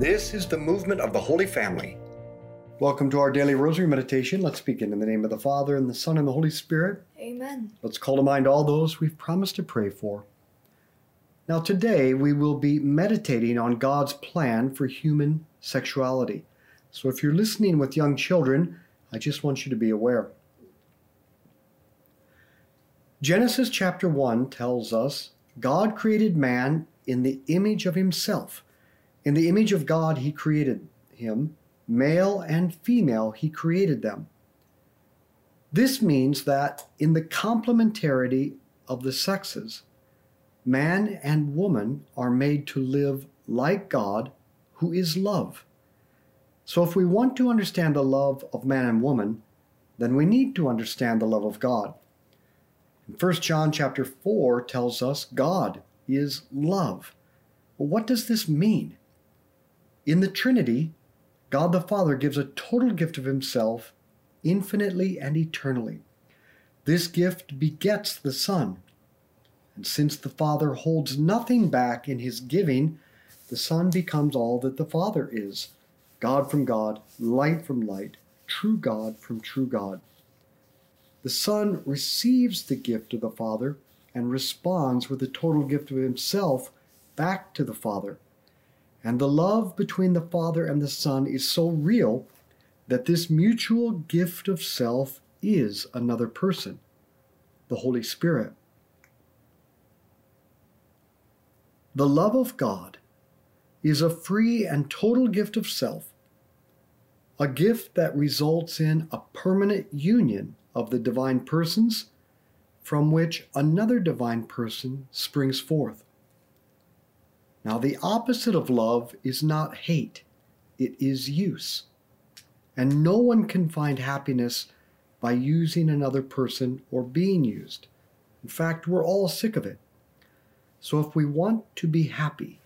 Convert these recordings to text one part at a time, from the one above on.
This is the movement of the Holy Family. Welcome to our daily rosary meditation. Let's begin in the name of the Father, and the Son, and the Holy Spirit. Amen. Let's call to mind all those we've promised to pray for. Now, today we will be meditating on God's plan for human sexuality. So, if you're listening with young children, I just want you to be aware. Genesis chapter 1 tells us God created man in the image of himself. In the image of God, he created him. Male and female, he created them. This means that in the complementarity of the sexes, man and woman are made to live like God, who is love. So if we want to understand the love of man and woman, then we need to understand the love of God. 1 John chapter 4 tells us God is love. Well, what does this mean? In the Trinity, God the Father gives a total gift of Himself infinitely and eternally. This gift begets the Son. And since the Father holds nothing back in His giving, the Son becomes all that the Father is God from God, light from light, true God from true God. The Son receives the gift of the Father and responds with the total gift of Himself back to the Father. And the love between the Father and the Son is so real that this mutual gift of self is another person, the Holy Spirit. The love of God is a free and total gift of self, a gift that results in a permanent union of the divine persons from which another divine person springs forth. Now, the opposite of love is not hate, it is use. And no one can find happiness by using another person or being used. In fact, we're all sick of it. So, if we want to be happy,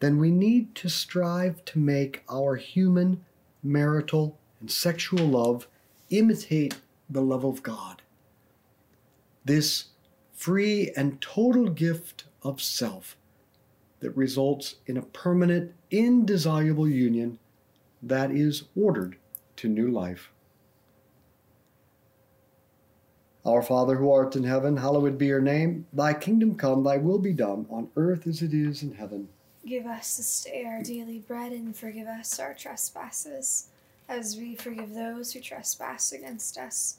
then we need to strive to make our human, marital, and sexual love imitate the love of God. This free and total gift of self that results in a permanent, indissoluble union that is ordered to new life. Our Father who art in heaven, hallowed be your name. Thy kingdom come, thy will be done, on earth as it is in heaven. Give us this day our daily bread and forgive us our trespasses, as we forgive those who trespass against us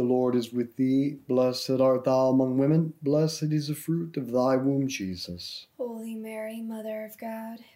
Lord is with thee. Blessed art thou among women. Blessed is the fruit of thy womb, Jesus. Holy Mary, Mother of God,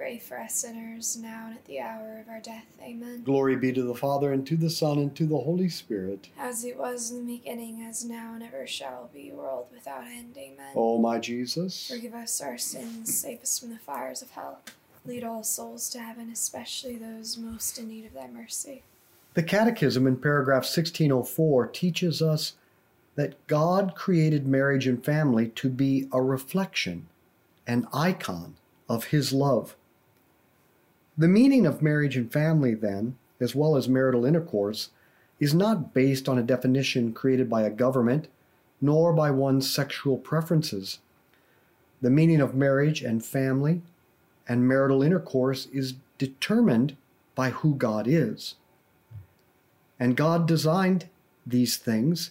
pray for us sinners, now and at the hour of our death. Amen. Glory be to the Father, and to the Son, and to the Holy Spirit. As it was in the beginning, as now, and ever shall be, world without end. Amen. O my Jesus, Forgive us our sins, save us from the fires of hell. Lead all souls to heaven, especially those most in need of thy mercy. the Catechism in paragraph 1604 teaches us that God created marriage and family to be a reflection, an icon of His love. The meaning of marriage and family, then, as well as marital intercourse, is not based on a definition created by a government nor by one's sexual preferences. The meaning of marriage and family and marital intercourse is determined by who God is. And God designed these things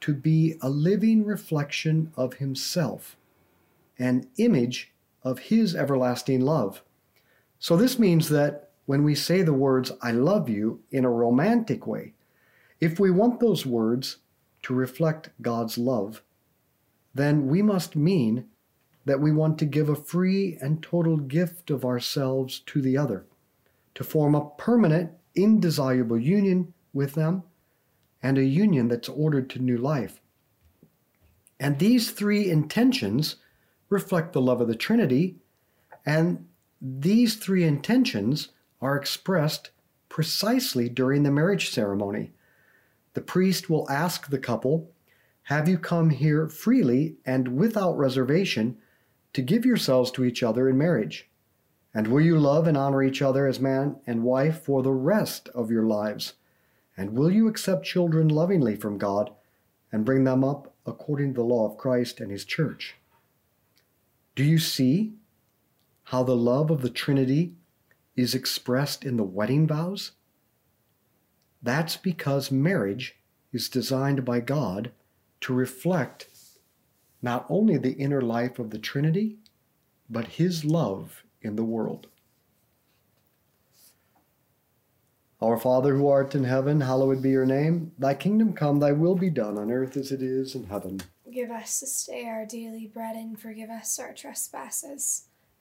to be a living reflection of Himself, an image of His everlasting love. So this means that when we say the words, I love you, in a romantic way, if we want those words to reflect God's love, then we must mean that we want to give a free and total gift of ourselves to the other, to form a permanent, indissoluble union with them, and a union that's ordered to new life. And these three intentions reflect the love of the Trinity, and these three intentions are expressed precisely during the marriage ceremony. The priest will ask the couple, Have you come here freely and without reservation to give yourselves to each other in marriage? And will you love and honor each other as man and wife for the rest of your lives? And will you accept children lovingly from God and bring them up according to the law of Christ and His church? Do you see how the love of the Trinity is expressed in the wedding vows? That's because marriage is designed by God to reflect not only the inner life of the Trinity, but His love in the world. Our Father who art in heaven, hallowed be your name. Thy kingdom come, thy will be done on earth as it is in heaven. Give us this day our daily bread, and forgive us our trespasses,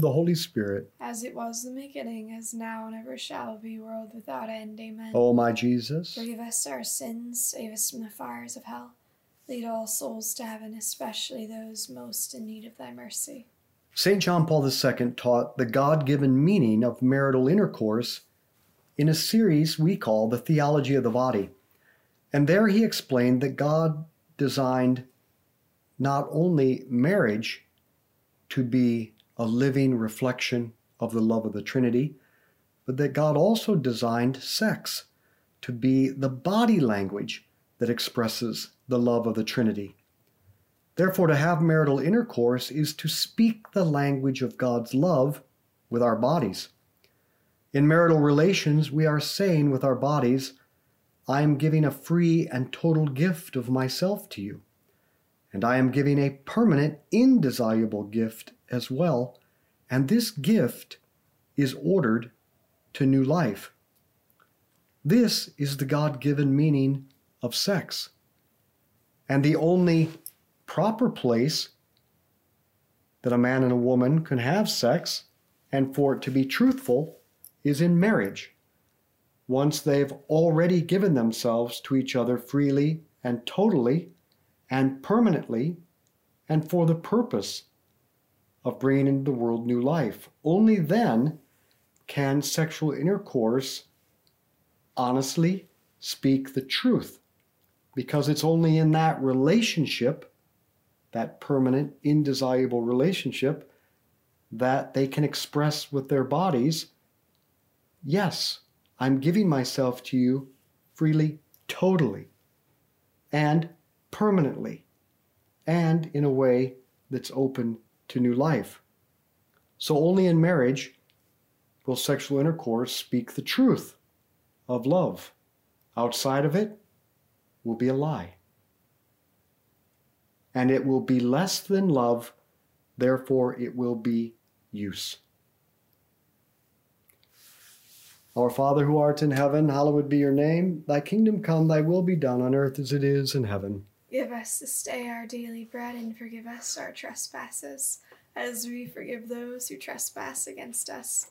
the Holy Spirit. As it was in the beginning, as now and ever shall be, world without end. Amen. O my Jesus, Forgive us our sins, save us from the fires of hell. Lead all souls to heaven, especially those most in need of thy mercy. St. John Paul II taught the God given meaning of marital intercourse in a series we call The Theology of the Body. And there he explained that God designed not only marriage to be a living reflection of the love of the Trinity, but that God also designed sex to be the body language that expresses the love of the Trinity. Therefore, to have marital intercourse is to speak the language of God's love with our bodies. In marital relations, we are saying with our bodies, I am giving a free and total gift of myself to you. And I am giving a permanent, indissoluble gift as well. And this gift is ordered to new life. This is the God given meaning of sex. And the only proper place that a man and a woman can have sex and for it to be truthful is in marriage. Once they've already given themselves to each other freely and totally and permanently and for the purpose of bringing into the world new life. Only then can sexual intercourse honestly speak the truth because it's only in that relationship, that permanent, indissoluble relationship, that they can express with their bodies, yes, I'm giving myself to you freely, totally, and permanently, and in a way that's open to new life. So only in marriage will sexual intercourse speak the truth of love. Outside of it will be a lie. And it will be less than love, therefore, it will be use. Our Father who art in heaven, hallowed be your name. Thy kingdom come, thy will be done on earth as it is in heaven. Give us this day our daily bread and forgive us our trespasses, as we forgive those who trespass against us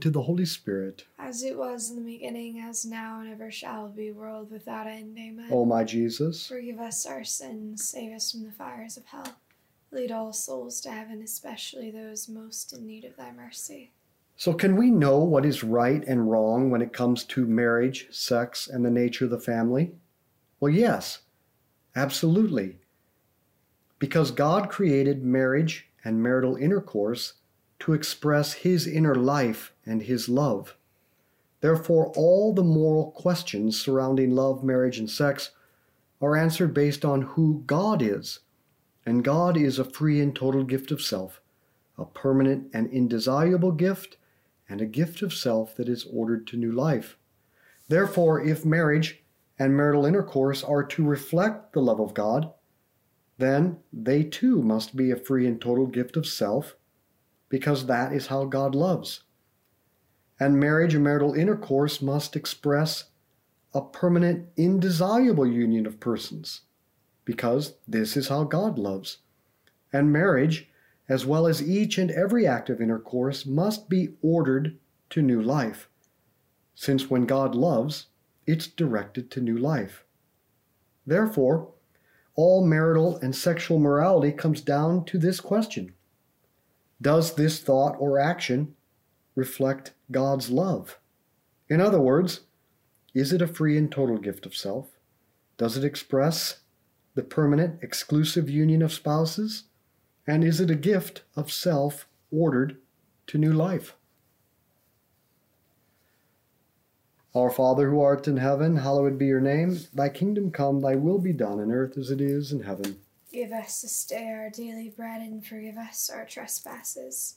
to the Holy Spirit. As it was in the beginning, as now, and ever shall be, world without end. Amen. O my Jesus, Forgive us our sins, save us from the fires of hell. Lead all souls to heaven, especially those most in need of thy mercy. So, can we know what is right and wrong when it comes to marriage, sex, and the nature of the family? Well, yes, absolutely. Because God created marriage and marital intercourse to express His inner life and His love. Therefore, all the moral questions surrounding love, marriage, and sex are answered based on who God is. And God is a free and total gift of self, a permanent and indissoluble gift, and a gift of self that is ordered to new life. Therefore, if marriage and marital intercourse are to reflect the love of God, then they too must be a free and total gift of self, because that is how God loves. And marriage and marital intercourse must express a permanent, indissoluble union of persons, because this is how God loves. And marriage, as well as each and every act of intercourse, must be ordered to new life, since when God loves, it's directed to new life. Therefore, all marital and sexual morality comes down to this question Does this thought or action reflect God's love? In other words, is it a free and total gift of self? Does it express the permanent, exclusive union of spouses? And is it a gift of self ordered to new life? Our Father who art in heaven, hallowed be your name. Thy kingdom come, thy will be done on earth as it is in heaven. Give us this day our daily bread and forgive us our trespasses,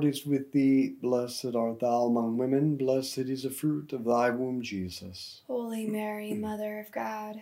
is with thee. Blessed art thou among women, blessed is the fruit of thy womb, Jesus. Holy Mary, Mother of God,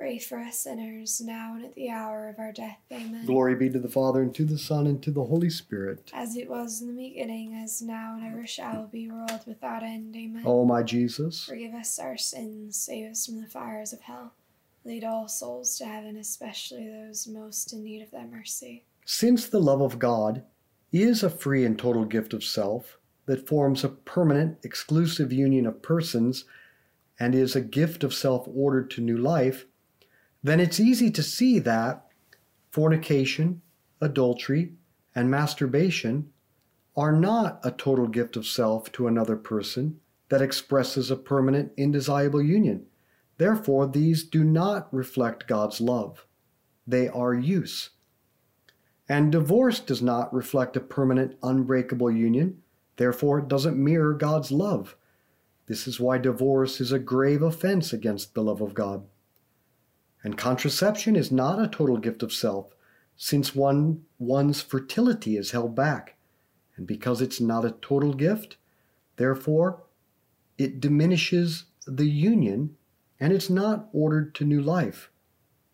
pray for us sinners, now and at the hour of our death. Amen. Glory be to the Father, and to the Son, and to the Holy Spirit. As it was in the beginning, as now and ever shall be, world without end. Amen. O my Jesus, Forgive us our sins, save us from the fires of hell. Lead all souls to heaven, especially those most in need of thy mercy. since the love of God is a free and total gift of self that forms a permanent, exclusive union of persons and is a gift of self ordered to new life, then it's easy to see that fornication, adultery, and masturbation are not a total gift of self to another person that expresses a permanent, indissoluble union. Therefore, these do not reflect God's love. They are use. And divorce does not reflect a permanent, unbreakable union. Therefore, it doesn't mirror God's love. This is why divorce is a grave offense against the love of God. And contraception is not a total gift of self, since one one's fertility is held back. And because it's not a total gift, therefore it diminishes the union and it's not ordered to new life.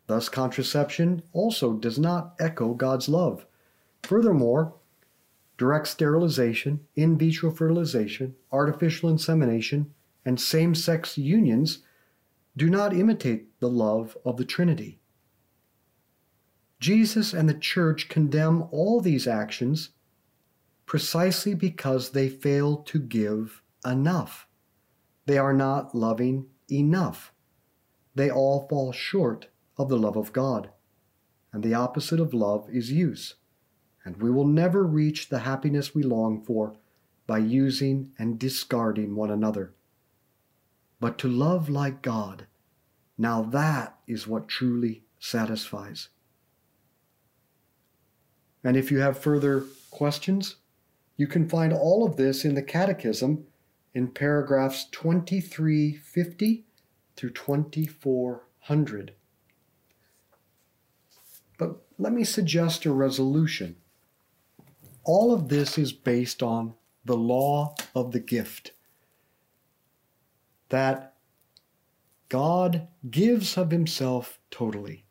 Thus, contraception also does not echo God's love. Furthermore, direct sterilization, in vitro fertilization, artificial insemination, and same sex unions do not imitate the love of the Trinity. Jesus and the Church condemn all these actions precisely because they fail to give enough. They are not loving enough. They all fall short of the love of God. And the opposite of love is use. And we will never reach the happiness we long for by using and discarding one another. But to love like God, now that is what truly satisfies. And if you have further questions, you can find all of this in the Catechism in paragraphs 2350 through 2400. But let me suggest a resolution. All of this is based on the law of the gift that God gives of himself totally.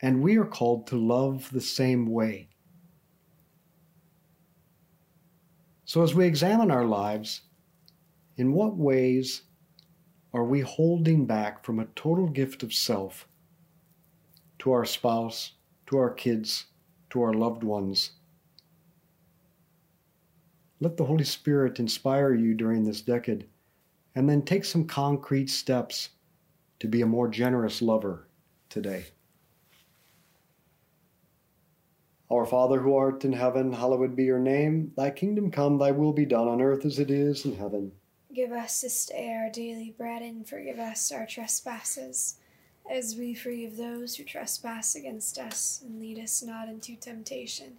And we are called to love the same way. So, as we examine our lives, in what ways are we holding back from a total gift of self to our spouse, to our kids, to our loved ones? Let the Holy Spirit inspire you during this decade, and then take some concrete steps to be a more generous lover today. Our Father who art in heaven, hallowed be your name. Thy kingdom come, thy will be done on earth as it is in heaven. Give us this day our daily bread, and forgive us our trespasses, as we forgive those who trespass against us. And lead us not into temptation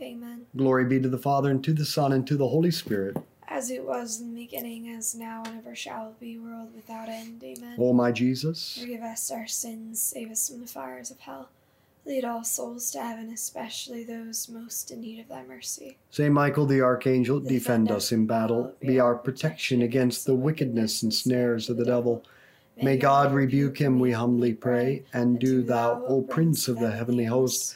Amen. Glory be to the Father, and to the Son, and to the Holy Spirit. As it was in the beginning, as now, and ever shall be, world without end. Amen. O my Jesus, forgive us our sins, save us from the fires of hell. Lead all souls to heaven, especially those most in need of thy mercy. Saint Michael the Archangel, defend us in battle. Be our protection against the wickedness and snares of the devil. May God rebuke him, we humbly pray. And do thou, O Prince of the heavenly host,